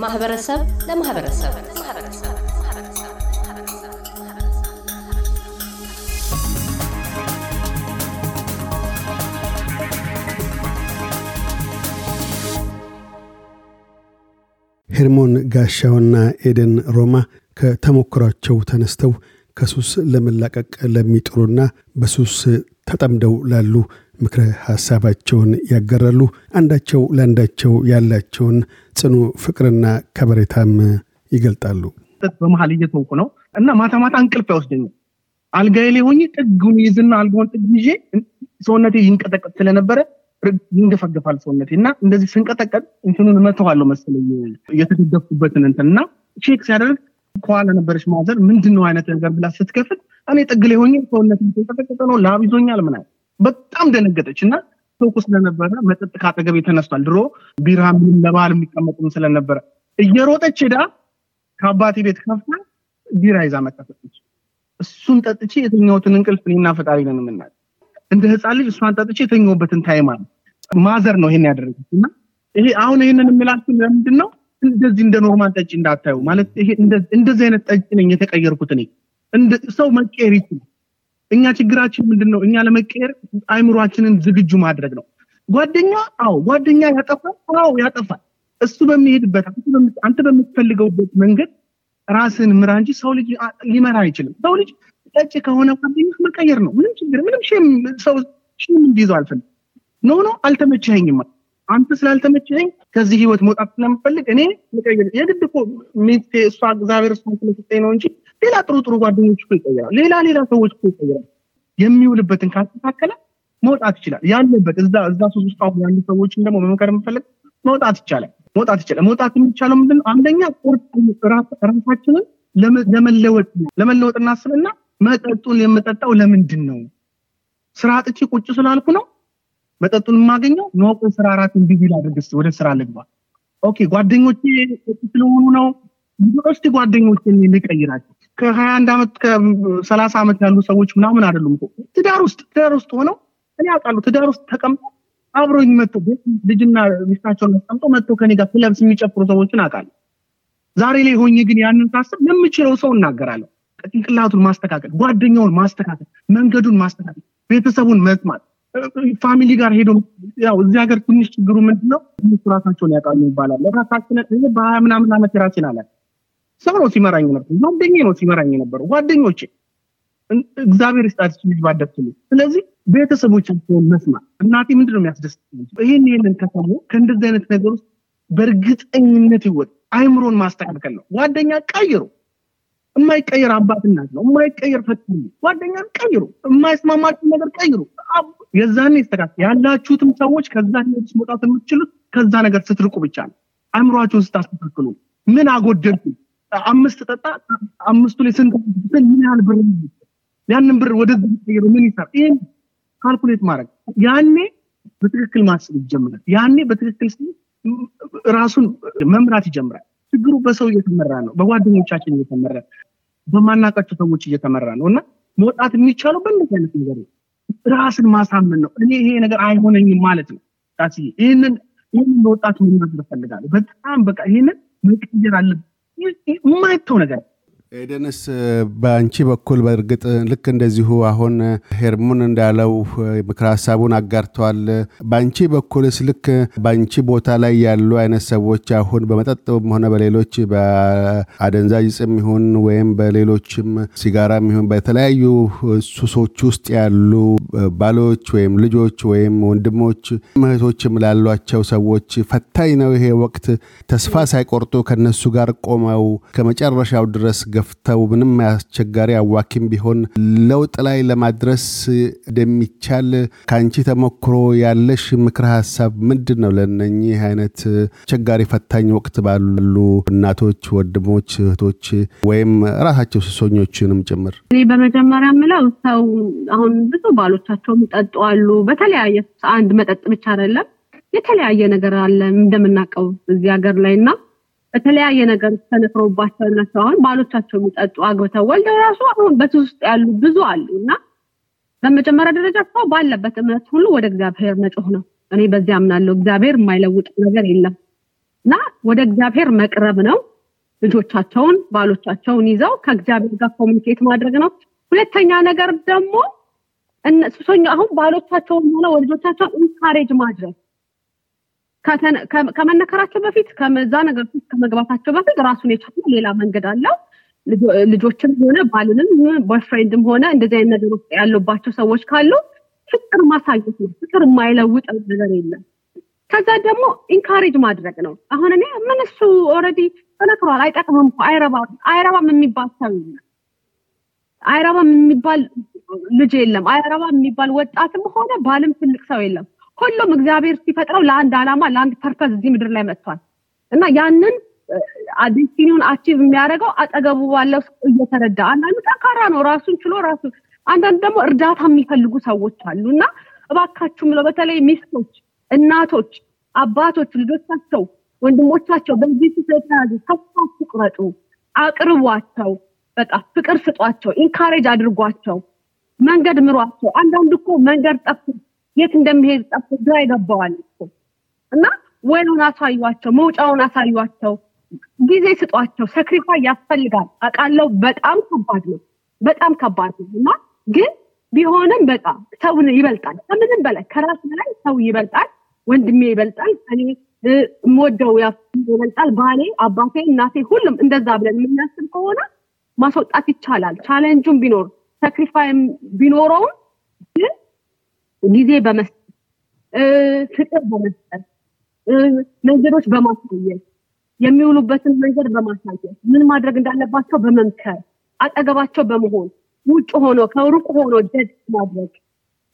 ከማህበረሰብ ለማህበረሰብ። ሄርሞን ጋሻውና ኤደን ሮማ ከተሞክሯቸው ተነስተው ከሱስ ለመላቀቅ ለሚጥሩና በሱስ ተጠምደው ላሉ ምክረ ሐሳባቸውን ያገራሉ። አንዳቸው ለአንዳቸው ያላቸውን ጽኑ ፍቅርና ከበሬታም ይገልጣሉ። በመሀል እየተውኩ ነው እና ማታ ማታ እንቅልፍ አይወስደኝም። አልጋዬ ላይ ሆኜ ጥጉን ይዝና አልጋውን ጥግ ይዤ ሰውነቴ ይንቀጠቀጥ ስለነበረ ይንገፈገፋል ሰውነቴ እና እንደዚህ ስንቀጠቀጥ እንትኑን እመተዋለሁ መሰለኝ የተደገፍኩበትን እንትን እና check ሲያደርግ ከኋላ ነበረች mother ምንድን ነው አይነት ነገር ብላ ስትከፍት እኔ ጥግ ላይ ሆኜ ሰውነት የተንቀጠቀጠ ነው ላብ ይዞኛል ምናምን በጣም ደነገጠች እና ቶኩ ስለነበረ መጠጥ ካጠገብ ተነስቷል። ድሮ ቢራ ምንም ለባህል የሚቀመጥም ስለነበረ እየሮጠች ሄዳ ከአባቴ ቤት ከፍታ ቢራ ይዛ መጠጠች። እሱን ጠጥቼ የተኛሁትን እንቅልፍ እኔና ፈጣሪ ነን የምናል እንደ ህፃን ልጅ እሷን ጠጥቼ የተኛሁበትን time mother ነው ይሄን ያደረገች እና ይሄ አሁን ይሄንን የምላችሁ ለምንድን ነው እንደዚህ እንደ normal ጠጭ እንዳታዩ ማለት ይሄ እንደዚህ አይነት ጠጭ ነኝ የተቀየርኩት እኔ ሰው መቀየር ይችላል። እኛ ችግራችን ምንድን ነው? እኛ ለመቀየር አይምሯችንን ዝግጁ ማድረግ ነው። ጓደኛ አዎ ጓደኛ ያጠፋል። አዎ ያጠፋል። እሱ በሚሄድበት አንተ በምትፈልገውበት መንገድ ራስን ምራ እንጂ ሰው ልጅ ሊመራ አይችልም። ሰው ልጅ ጠጭ ከሆነ ጓደኛ መቀየር ነው። ምንም ችግር ምንም ሰው shame እንዲይዘው አልፈልግም። no no አልተመቸኸኝም አንተ ስላልተመቸኝ ከዚህ ህይወት መውጣት ስለምፈልግ እኔ የግድ እኮ እሷ እግዚአብሔር እሷን ስለሰጠኝ ነው እንጂ ሌላ ጥሩ ጥሩ ጓደኞች እኮ ይቀይራል። ሌላ ሌላ ሰዎች እኮ ይቀይራል። የሚውልበትን ካልተሳከለ መውጣት ይችላል። ያለበት እዛ እዛ ሱስ ውስጥ አሁን ያሉ ሰዎችን ደግሞ መመከር የምፈልግ መውጣት ይቻላል። መውጣት ይቻላል። መውጣት የሚቻለው ምንድን አንደኛ ቁርጥ ራሳችንን ለመለወጥ ለመለወጥ እናስብና መጠጡን የምጠጣው ለምንድን ነው? ስራ አጥቼ ቁጭ ስላልኩ ነው መጠጡን የማገኘው ኖቆ ስራ አራት እንዲህ ላድርግ ወደ ስራ ልግባ። Okay ጓደኞቼ ስለሆኑ ነው። እስቲ ጓደኞቼን ልቀይራቸው። ከሀያ አንድ ዓመት ከሰላሳ ዓመት ያሉ ሰዎች ምናምን አይደሉም ትዳር ውስጥ ትዳር ውስጥ ሆነው እኔ አውቃለሁ። ትዳር ውስጥ ተቀምጦ አብሮኝ መጥቶ ልጅና ሚስታቸውን አስቀምጦ መጥቶ ከኔ ጋር clubs የሚጨፍሩ ሰዎችን አውቃለሁ። ዛሬ ላይ ሆኜ ግን ያንን ሳስብ ለምችለው ሰው እናገራለሁ። ጭንቅላቱን ማስተካከል፣ ጓደኛውን ማስተካከል፣ መንገዱን ማስተካከል፣ ቤተሰቡን መስማት ፋሚሊ ጋር ሄዶ ያው እዚህ ሀገር ትንሽ ችግሩ ምንድነው ራሳቸውን ያውቃሉ ይባላል። ራሳችንን በሀያ ምናምን ዓመት የራሴን አለ ሰው ነው ሲመራኝ ነበር። ጓደኛ ነው ሲመራኝ የነበረው ጓደኞቼ እግዚአብሔር ይስጣችሁ ልጅ ባደግትሉ። ስለዚህ ቤተሰቦቻቸውን መስማት እናቴ ምንድን ነው የሚያስደስት ይህን ይህንን ከሰሙ ከእንደዚህ አይነት ነገር ውስጥ በእርግጠኝነት ይወጥ አይምሮን ማስተካከል ነው። ጓደኛ ቀይሩ። የማይቀየር አባት ነው። የማይቀየር ፈትኑ ጓደኛን ቀይሩ። የማይስማማችሁ ነገር ቀይሩ። የዛን ይስተካከል። ያላችሁትም ሰዎች ከዛ ህይወት መውጣት የምትችሉት ከዛ ነገር ስትርቁ ብቻ ነው። አእምሯችሁን ስታስተካክሉ ምን አጎደልኩ፣ አምስት ጠጣ፣ አምስቱ ላይ ስንት ምን ያህል ብር ያንን ብር ወደ ምን ይሰራ፣ ይህን ካልኩሌት ማድረግ ያኔ በትክክል ማሰብ ይጀምራል። ያኔ በትክክል ራሱን መምራት ይጀምራል። ችግሩ በሰው እየተመራ ነው፣ በጓደኞቻችን እየተመራ በማናቃቸው ሰዎች እየተመራ ነው እና መውጣት የሚቻለው በእንደዚህ አይነት ነገር ራስን ማሳመን ነው። እኔ ይሄ ነገር አይሆነኝም ማለት ነው። ይህንን ይህንን ለወጣቱ መናገር እፈልጋለሁ። በጣም በቃ ይህንን መቀየር አለብን። የማይተው ነገር ኤደንስ በአንቺ በኩል በእርግጥ ልክ እንደዚሁ አሁን ሄርሙን እንዳለው ምክረ ሀሳቡን አጋርተዋል። በአንቺ በኩልስ ልክ በአንቺ ቦታ ላይ ያሉ አይነት ሰዎች አሁን በመጠጥም ሆነ በሌሎች በአደንዛዥ ይሁን ወይም በሌሎችም ሲጋራም ይሁን በተለያዩ ሱሶች ውስጥ ያሉ ባሎች ወይም ልጆች ወይም ወንድሞች እህቶችም ላሏቸው ሰዎች ፈታኝ ነው ይሄ ወቅት። ተስፋ ሳይቆርጡ ከነሱ ጋር ቆመው ከመጨረሻው ድረስ ገፍተው ምንም አስቸጋሪ አዋኪም ቢሆን ለውጥ ላይ ለማድረስ እንደሚቻል ከአንቺ ተሞክሮ ያለሽ ምክረ ሀሳብ ምንድን ነው? ለእነኚህ አይነት አስቸጋሪ ፈታኝ ወቅት ባሉ እናቶች፣ ወንድሞች፣ እህቶች ወይም ራሳቸው ሱሰኞችንም ጭምር። እኔ በመጀመሪያ የምለው ሰው አሁን ብዙ ባሎቻቸው የሚጠጡ አሉ። በተለያየ አንድ መጠጥ ብቻ አይደለም፣ የተለያየ ነገር አለ እንደምናውቀው እዚህ ሀገር ላይ እና በተለያየ ነገር ተነፍረውባቸው እነሱ አሁን ባሎቻቸው የሚጠጡ አግብተው ወልደው ራሱ አሁን በሱስ ውስጥ ያሉ ብዙ አሉ እና በመጀመሪያ ደረጃ ሰው ባለበት እምነት ሁሉ ወደ እግዚአብሔር መጮህ ነው። እኔ በዚህ አምናለሁ። እግዚአብሔር የማይለውጥ ነገር የለም። እና ወደ እግዚአብሔር መቅረብ ነው። ልጆቻቸውን ባሎቻቸውን ይዘው ከእግዚአብሔር ጋር communicate ማድረግ ነው። ሁለተኛ ነገር ደግሞ ሱሰኛ አሁን ባሎቻቸውን ሆነ ልጆቻቸውን encourage ማድረግ ከመነከራቸው በፊት ከዛ ነገር ከመግባታቸው በፊት ራሱን የቻለ ሌላ መንገድ አለው። ልጆችም ሆነ ባልንም boyfriend ም ሆነ እንደዚህ አይነት ነገር ውስጥ ያሉባቸው ሰዎች ካሉ ፍቅር ማሳየት ነው። ፍቅር የማይለውጥ ነገር የለም። ከዛ ደግሞ encourage ማድረግ ነው። አሁን እኔ ምን እሱ already ተነክሯል፣ አይጠቅምም አይረባም የሚባል ሰው የለም። አይረባም የሚባል ልጅ የለም። አይረባም የሚባል ወጣትም ሆነ ባልም ትልቅ ሰው የለም። ሁሉም እግዚአብሔር ሲፈጥረው ለአንድ ዓላማ ለአንድ purpose እዚህ ምድር ላይ መጥቷል እና ያንን destiny ውን achieve የሚያደርገው አጠገቡ ባለው እየተረዳ አንዳንዱ ጠንካራ ነው ራሱን ችሎ ራሱ አንዳንድ ደግሞ እርዳታ የሚፈልጉ ሰዎች አሉ እና እባካችሁ ምለው በተለይ ሚስቶች፣ እናቶች፣ አባቶች ልጆቻቸው፣ ወንድሞቻቸው በዚህ ስለተያዙ ተስፋ አትቁረጡ፣ አቅርቧቸው፣ በቃ ፍቅር ስጧቸው፣ encourage አድርጓቸው፣ መንገድ ምሯቸው። አንዳንድ እኮ መንገድ ጠፍቶ የት እንደሚሄድ ጠፍቶ ግራ ይገባዋል እና way ኡን አሳዩቸው፣ መውጫውን አሳዩቸው፣ ጊዜ ስጧቸው። sacrifice ያስፈልጋል አውቃለሁ። በጣም ከባድ ነው፣ በጣም ከባድ ነው እና ግን ቢሆንም በጣም ሰውን ይበልጣል። ከምንም በላይ ከራስ በላይ ሰው ይበልጣል። ወንድሜ ይበልጣል፣ እኔ የምወደው ይበልጣል፣ ባሌ፣ አባቴ፣ እናቴ፣ ሁሉም እንደዛ ብለን የምናስብ ከሆነ ማስወጣት ይቻላል። challenge ኡን ቢኖር sacrifice ቢኖረውም ጊዜ በመስጠት ፍቅር በመስጠት መንገዶች በማሳየት የሚውሉበትን መንገድ በማሳየት ምን ማድረግ እንዳለባቸው በመምከር አጠገባቸው በመሆን ውጭ ሆኖ ከሩቅ ሆኖ ደድ ማድረግ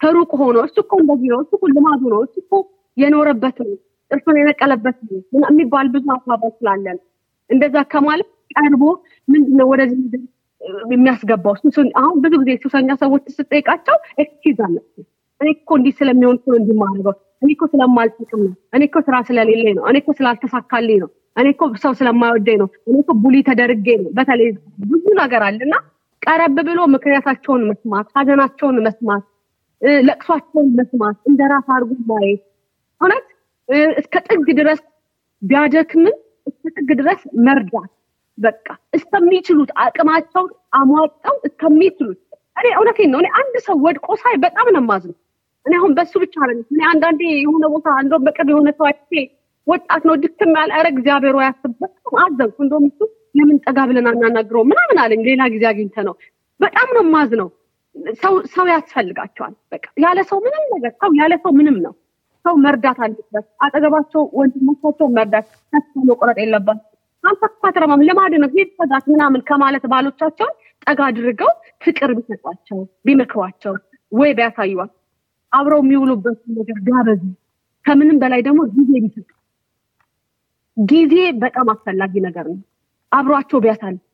ከሩቅ ሆኖ እሱ እኮ እንደዚህ ነው፣ እሱ ልማዱ ነው፣ እሱ እኮ የኖረበት ነው፣ ጥርሱን የነቀለበት ነው የሚባል ብዙ አባባል ስላለን እንደዛ ከማለት ቀርቦ ምንድነው ወደዚህ የሚያስገባው አሁን ብዙ ጊዜ ሱሰኛ ሰዎች ስጠይቃቸው excuse አላቸው። እኔ እኮ እንዲህ ስለሚሆን እኮ እንዲህ ማድረገው እኔ እኮ ስለማልጠቅም ነው፣ እኔ እኮ ስራ ስለሌለኝ ነው፣ እኔ እኮ ስላልተሳካልኝ ነው፣ እኔ እኮ ሰው ስለማይወደኝ ነው፣ እኔ እኮ ቡሊ ተደርጌ ነው። በተለይ ብዙ ነገር አለና ቀረብ ብሎ ምክንያታቸውን መስማት፣ ሀዘናቸውን መስማት፣ ለቅሷቸውን መስማት፣ እንደ ራስ አድርጎ ማየት። እውነት? እስከ ጥግ ድረስ ቢያደክምን እስከ ጥግ ድረስ መርዳት በቃ እስከሚችሉት አቅማቸውን አሟጠው እስከሚችሉት። እኔ እውነቴን ነው። እኔ አንድ ሰው ወድቆ ሳይ በጣም ነው እኔ አሁን በሱ ብቻ ነው እኔ አንዳንዴ የሆነ ቦታ እንደውም በቅርብ የሆነ ሰው አይቼ ወጣት ነው ድክም ያለ ኧረ እግዚአብሔር ያስበት አዘንኩ። እንደውም እሱ ለምን ጠጋ ብለን አናናግረው ምናምን አለኝ። ሌላ ጊዜ አግኝተ ነው በጣም ነው የማዝነው። ሰው ሰው ያስፈልጋቸዋል። በቃ ያለ ሰው ምንም ነገር ሰው ያለ ሰው ምንም ነው። ሰው መርዳት አለበት። አጠገባቸው ወንድሞቻቸው መርዳት ተስፋ መቁረጥ የለባቸው። አንተ አትረማም ልማድ ነው ሄድ ምናምን ከማለት ባሎቻቸውን ጠጋ አድርገው ፍቅር ቢሰጧቸው ቢመክሯቸው ወይ ቢያሳዩዋቸው አብረው የሚውሉበት ነገር ቢያበዙ ከምንም በላይ ደግሞ ጊዜ ቢሰጡ ጊዜ በጣም አስፈላጊ ነገር ነው። አብሯቸው ቢያሳልፉ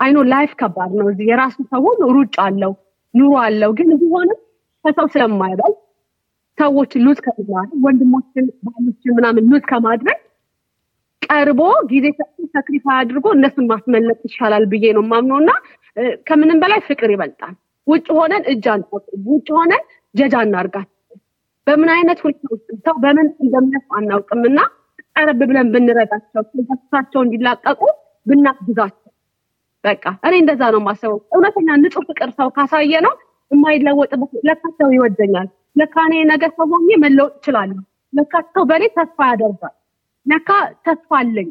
I know life ከባድ ነው። እዚህ የራሱ ሰውን ሩጫ አለው ኑሮ አለው። ግን ቢሆንም ከሰው ስለማይበል ሰዎች lose ከማድረግ ወንድሞችን ባሎችን ምናምን lose ከማድረግ ቀርቦ ጊዜ sacrifice አድርጎ እነሱን ማስመለጥ ይሻላል ብዬ ነው ማምነው እና ከምንም በላይ ፍቅር ይበልጣል። ውጭ ሆነን እጅ አንጠቁም። ውጭ ሆነን ጀጃ እናርጋት። በምን አይነት ሁኔታ ውስጥ ሰው በምን እንደሚያስ አናውቅም እና ቀረብ ብለን ብንረዳቸው ተሳቸው እንዲላቀቁ ብናግዛቸው። በቃ እኔ እንደዛ ነው የማስበው። እውነተኛ ንጹህ ፍቅር ሰው ካሳየ ነው የማይለወጥበት ለካ ሰው ይወደኛል፣ ለካ እኔ ነገ ሰው ሆኜ መለወጥ እችላለሁ፣ ለካ ሰው በእኔ ተስፋ ያደርጋል፣ ለካ ተስፋ አለኝ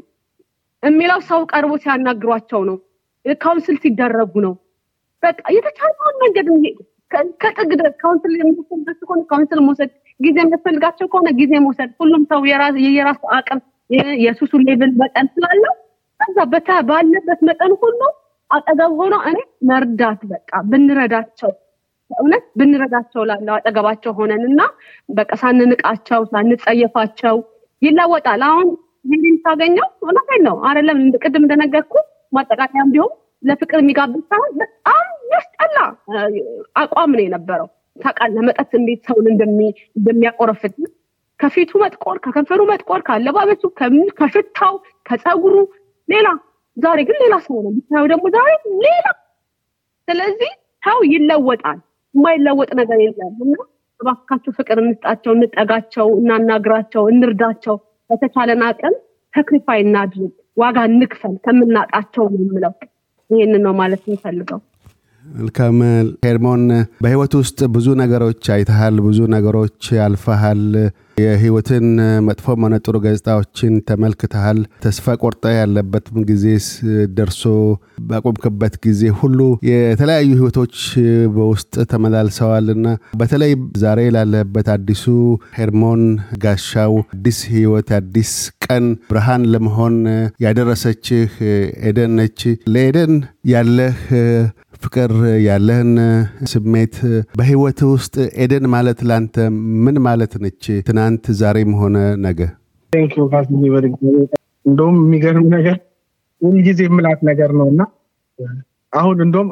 የሚለው ሰው ቀርቦ ሲያናግሯቸው ነው፣ counsel ሲደረጉ ነው። በቃ የተቻለውን መንገድ ከጥግ ድረስ counsel የሚወሰድበት ከሆነ counsel መውሰድ፣ ጊዜ የሚያስፈልጋቸው ከሆነ ጊዜ መውሰድ። ሁሉም ሰው የራሱ አቅም የሱሱ level መጠን ስላለው ከዛ ባለበት መጠን ሁሉ አጠገብ ሆኖ እኔ መርዳት በቃ ብንረዳቸው እውነት ብንረዳቸው ላለው አጠገባቸው ሆነን እና በቃ ሳንንቃቸው ሳንጸየፋቸው ይለወጣል። አሁን ይህን ሳገኘው እውነቴን ነው አይደለም ቅድም እንደነገርኩ ማጠቃለያም ቢሆን ለፍቅር የሚጋብዝ ሳይሆን በጣም ያስጠላ አቋም ነው የነበረው። ታውቃለህ መጠጥ እንዴት ሰውን እንደሚያቆረፍት ከፊቱ መጥቆር፣ ከከንፈሩ መጥቆር፣ ከአለባበሱ፣ ከሽታው፣ ከፀጉሩ ሌላ ዛሬ ግን ሌላ ሰው ነው ብታየው ደግሞ ዛሬ ሌላ። ስለዚህ ሰው ይለወጣል፣ የማይለወጥ ነገር የለም እና እባካችሁ ፍቅር እንስጣቸው፣ እንጠጋቸው፣ እናናግራቸው፣ እንርዳቸው በተቻለን አቅም ሰክሪፋይ እናድርግ፣ ዋጋ እንክፈል ከምናጣቸው ነው የምለው። ይህንን ነው ማለት የምፈልገው። መልካም ሄርሞን፣ በህይወት ውስጥ ብዙ ነገሮች አይተሃል፣ ብዙ ነገሮች አልፈሃል። የህይወትን መጥፎ ሆነ ጥሩ ገጽታዎችን ተመልክተሃል። ተስፋ ቆርጠ ያለበት ጊዜ ደርሶ ባቆምክበት ጊዜ ሁሉ የተለያዩ ህይወቶች በውስጥ ተመላልሰዋል እና በተለይ ዛሬ ላለበት አዲሱ ሄርሞን ጋሻው አዲስ ህይወት አዲስ ቀን ብርሃን ለመሆን ያደረሰችህ ኤደን ነች። ለኤደን ያለህ ፍቅር ያለህን ስሜት በህይወት ውስጥ ኤደን ማለት ላንተ ምን ማለት ነች? ትናንት ዛሬም ሆነ ነገ? እንደውም የሚገርም ነገር ሁልጊዜ የምላት ነገር ነው እና አሁን እንደውም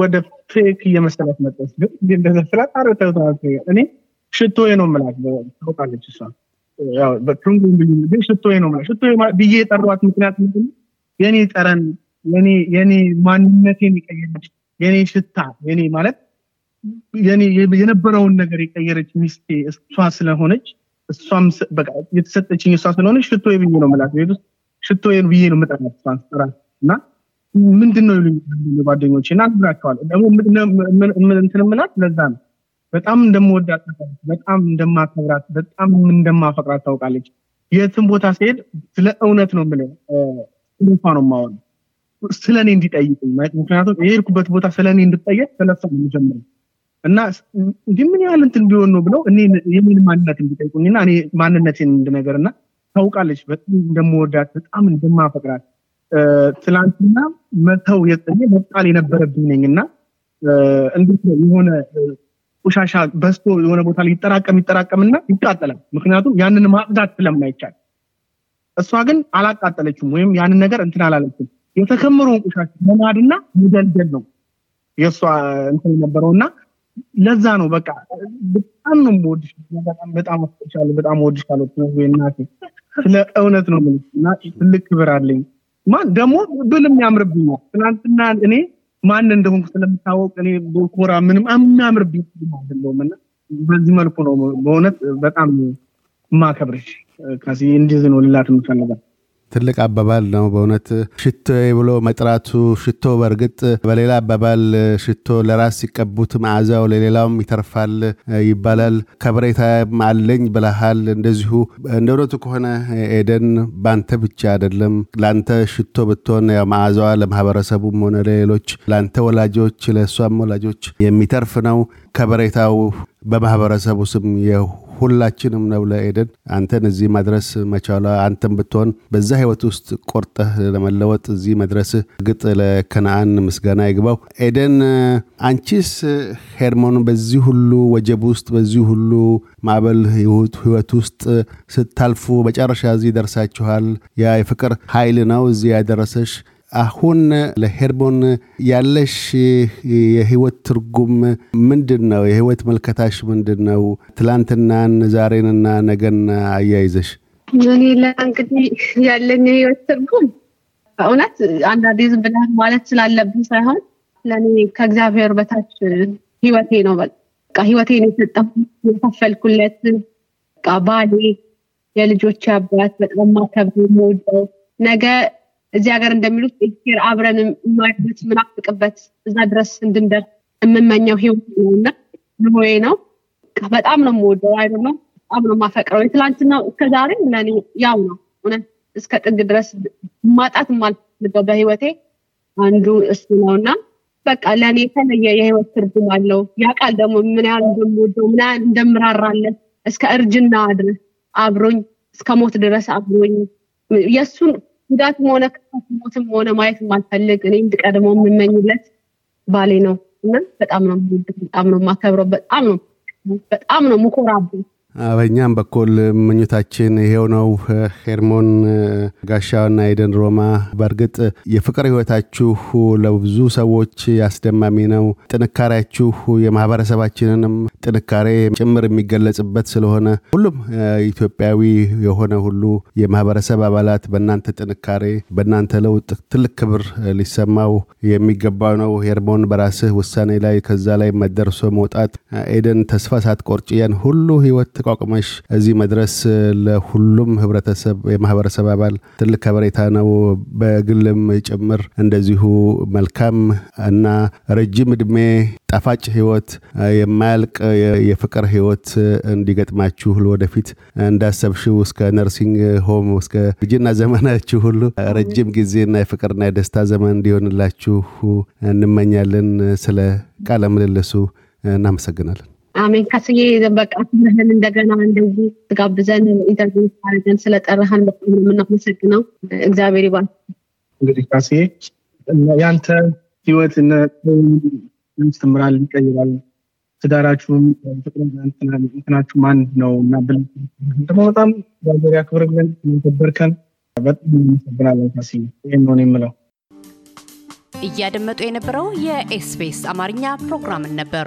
ወደ ፌክ እየመሰላት መጠስ ግን እንደዛ ስላት አረተውታል እኔ ሽቶዬ ነው የምላት። ታውቃለች እሷ። ግን ሽቶዬ ነው የምላት። ሽቶዬ ብዬ የጠሯት ምክንያት ምንድን የኔ ጠረን የኔ ማንነቴን የቀየረች የኔ ሽታ የኔ ማለት የነበረውን ነገር የቀየረች ሚስቴ እሷ ስለሆነች እሷም የተሰጠችኝ እሷ ስለሆነች ሽቶ ብዬ ነው የምላት ቤት ውስጥ ሽቶ ብዬ ነው የምጠራት እሷን እና ምንድን ነው ይሉኝ ጓደኞች እና እነግራቸዋለሁ ደግሞ እንትን የምላት ለዛ ነው። በጣም እንደምወዳት በጣም እንደማከብራት በጣም እንደማፈቅራት ታውቃለች። የትም ቦታ ሲሄድ ስለ እውነት ነው እንኳ ነው የማወራው ስለ እኔ እንዲጠይቁኝ ምክንያቱም የሄድኩበት ቦታ ስለ እኔ እንድጠየቅ ስለሷ ነው እና እንዲህ ምን ያህል እንትን ቢሆን ነው ብለው እኔ የኔን ማንነት እንዲጠይቁኝ እና እኔ ማንነቴን እንድነገር እና ታውቃለች። በጣም እንደምወዳት በጣም እንደማፈቅራት ትላንትና መተው የጠኘ መጣል የነበረብኝ ነኝ እና እንዴት ነው የሆነ ቆሻሻ በስቶ የሆነ ቦታ ላይ ይጠራቀም ይጠራቀምና ይቃጠላል። ምክንያቱም ያንን ማጽዳት ስለማይቻል። እሷ ግን አላቃጠለችም ወይም ያንን ነገር እንትን አላለችም የተከመረውን ቆሻሻ መናድና መደልደል ነው የእሷ እንትን የነበረው እና ለዛ ነው በቃ በጣም ነው የምወድሽ በጣም ወድሻለሁ በጣም ወድሻለሁ እናቴ። ስለ እውነት ነው ምን እና ትልቅ ክብር አለኝ። ማን ደግሞ ብልም ያምርብኛል ትናንትና እኔ ማን እንደሆንኩ ስለምታወቅ እኔ ኮራ ምንም የሚያምርብኝ አይደለሁም እና በዚህ መልኩ ነው በእውነት በጣም ማከብርሽ ከዚህ እንዲህ ነው ልላት የምፈልጋል ትልቅ አባባል ነው በእውነት። ሽቶ ብሎ መጥራቱ ሽቶ በእርግጥ በሌላ አባባል ሽቶ ለራስ ሲቀቡት መዓዛው ለሌላውም ይተርፋል ይባላል። ከብሬታም አለኝ ብለሃል እንደዚሁ። እንደ እውነቱ ከሆነ ኤደን በአንተ ብቻ አይደለም ለአንተ ሽቶ ብትሆን መዓዛዋ ለማህበረሰቡም ሆነ ለሌሎች ለአንተ ወላጆች ለእሷም ወላጆች የሚተርፍ ነው። ከበሬታው በማህበረሰቡ ስም ሁላችንም ነው ለኤደን። አንተን እዚህ መድረስ መቻሏ አንተን ብትሆን በዛ ህይወት ውስጥ ቆርጠህ ለመለወጥ እዚህ መድረስ እርግጥ ለከነአን ምስጋና ይግባው። ኤደን አንቺስ ሄርሞን በዚህ ሁሉ ወጀብ ውስጥ በዚህ ሁሉ ማዕበል ህይወት ውስጥ ስታልፉ መጨረሻ እዚህ ደርሳችኋል። ያ የፍቅር ኃይል ነው እዚህ ያደረሰሽ አሁን ለሄርሞን ያለሽ የህይወት ትርጉም ምንድን ነው? የህይወት መልከታሽ ምንድን ነው? ትላንትናን፣ ዛሬንና ነገን አያይዘሽ። እኔ እንግዲህ ያለኝ የህይወት ትርጉም በእውነት አንዳንዴ ዝም ብለህ ማለት ስላለብን ሳይሆን ለእኔ ከእግዚአብሔር በታች ህይወቴ ነው። በቃ ህይወቴን የሰጠሁት የከፈልኩለት ባሌ፣ የልጆች አባት በጣም ማከብር የምወደው ነገ እዚህ ሀገር እንደሚሉት ኤክስፔር አብረን የማይበት ምናፍቅበት እዛ ድረስ እንድንደርስ የምመኘው ህይወት ነው እና ኑሮዬ ነው። በጣም ነው የምወደው አይ ነው በጣም ነው የማፈቅረው። የትላንትናው እስከ ዛሬ ለእኔ ያው ነው እውነት እስከ ጥግ ድረስ ማጣት የማልፈልገው በህይወቴ አንዱ እሱ ነው እና በቃ ለእኔ የተለየ የህይወት ትርጉም አለው። ያ ቃል ደግሞ ምን ያህል እንደምወደው ምን ያህል እንደምራራለን እስከ እርጅና ድረስ አብሮኝ እስከ ሞት ድረስ አብሮኝ የእሱን ጉዳትም ሆነ ሞትም ሆነ ማየት የማልፈልግ እኔ እንድቀድመው የምመኝለት ባሌ ነው እና በጣም ነው በጣም ነው የማከብረው። በጣም ነው በጣም ነው ምኮራብን በእኛም በኩል ምኞታችን ይሄው ነው። ሄርሞን ጋሻውና ኤደን ሮማ፣ በእርግጥ የፍቅር ህይወታችሁ ለብዙ ሰዎች አስደማሚ ነው። ጥንካሬያችሁ የማህበረሰባችንንም ጥንካሬ ጭምር የሚገለጽበት ስለሆነ ሁሉም ኢትዮጵያዊ የሆነ ሁሉ የማህበረሰብ አባላት በእናንተ ጥንካሬ፣ በእናንተ ለውጥ ትልቅ ክብር ሊሰማው የሚገባው ነው። ሄርሞን በራስህ ውሳኔ ላይ ከዛ ላይ መደርሶ መውጣት፣ ኤደን ተስፋ ሳትቆርጭ ያን ሁሉ ህይወት ተቋቁመሽ እዚህ መድረስ ለሁሉም ህብረተሰብ የማህበረሰብ አባል ትልቅ ከበሬታ ነው። በግልም ጭምር እንደዚሁ መልካም እና ረጅም እድሜ ጣፋጭ ህይወት የማያልቅ የፍቅር ህይወት እንዲገጥማችሁ ወደፊት እንዳሰብሽው እስከ nursing home እስከ እርጅና ዘመናችሁ ሁሉ ረጅም ጊዜና የፍቅርና የደስታ ዘመን እንዲሆንላችሁ እንመኛለን። ስለ ቃለ ምልልሱ እናመሰግናለን። አሜን። ከስዬ በቃ ትምህርህን እንደገና እንደዚህ ትጋብዘን interview አድርገን ስለጠራህን በጣም ነው የምናመሰግነው። እግዚአብሔር ይባል። እንግዲህ ካስዬ ያንተ ህይወት ያስተምራል፣ ይቀይራል። ትዳራችሁም እንትናችሁም አንድ ነው እና ብል ደግሞ በጣም እግዚአብሔር ያክብርልን። ነበርከን በጣም እናመሰግናለን ካስዬ። ይህን ነው የምለው። እያደመጡ የነበረው የኤስቢኤስ አማርኛ ፕሮግራምን ነበር።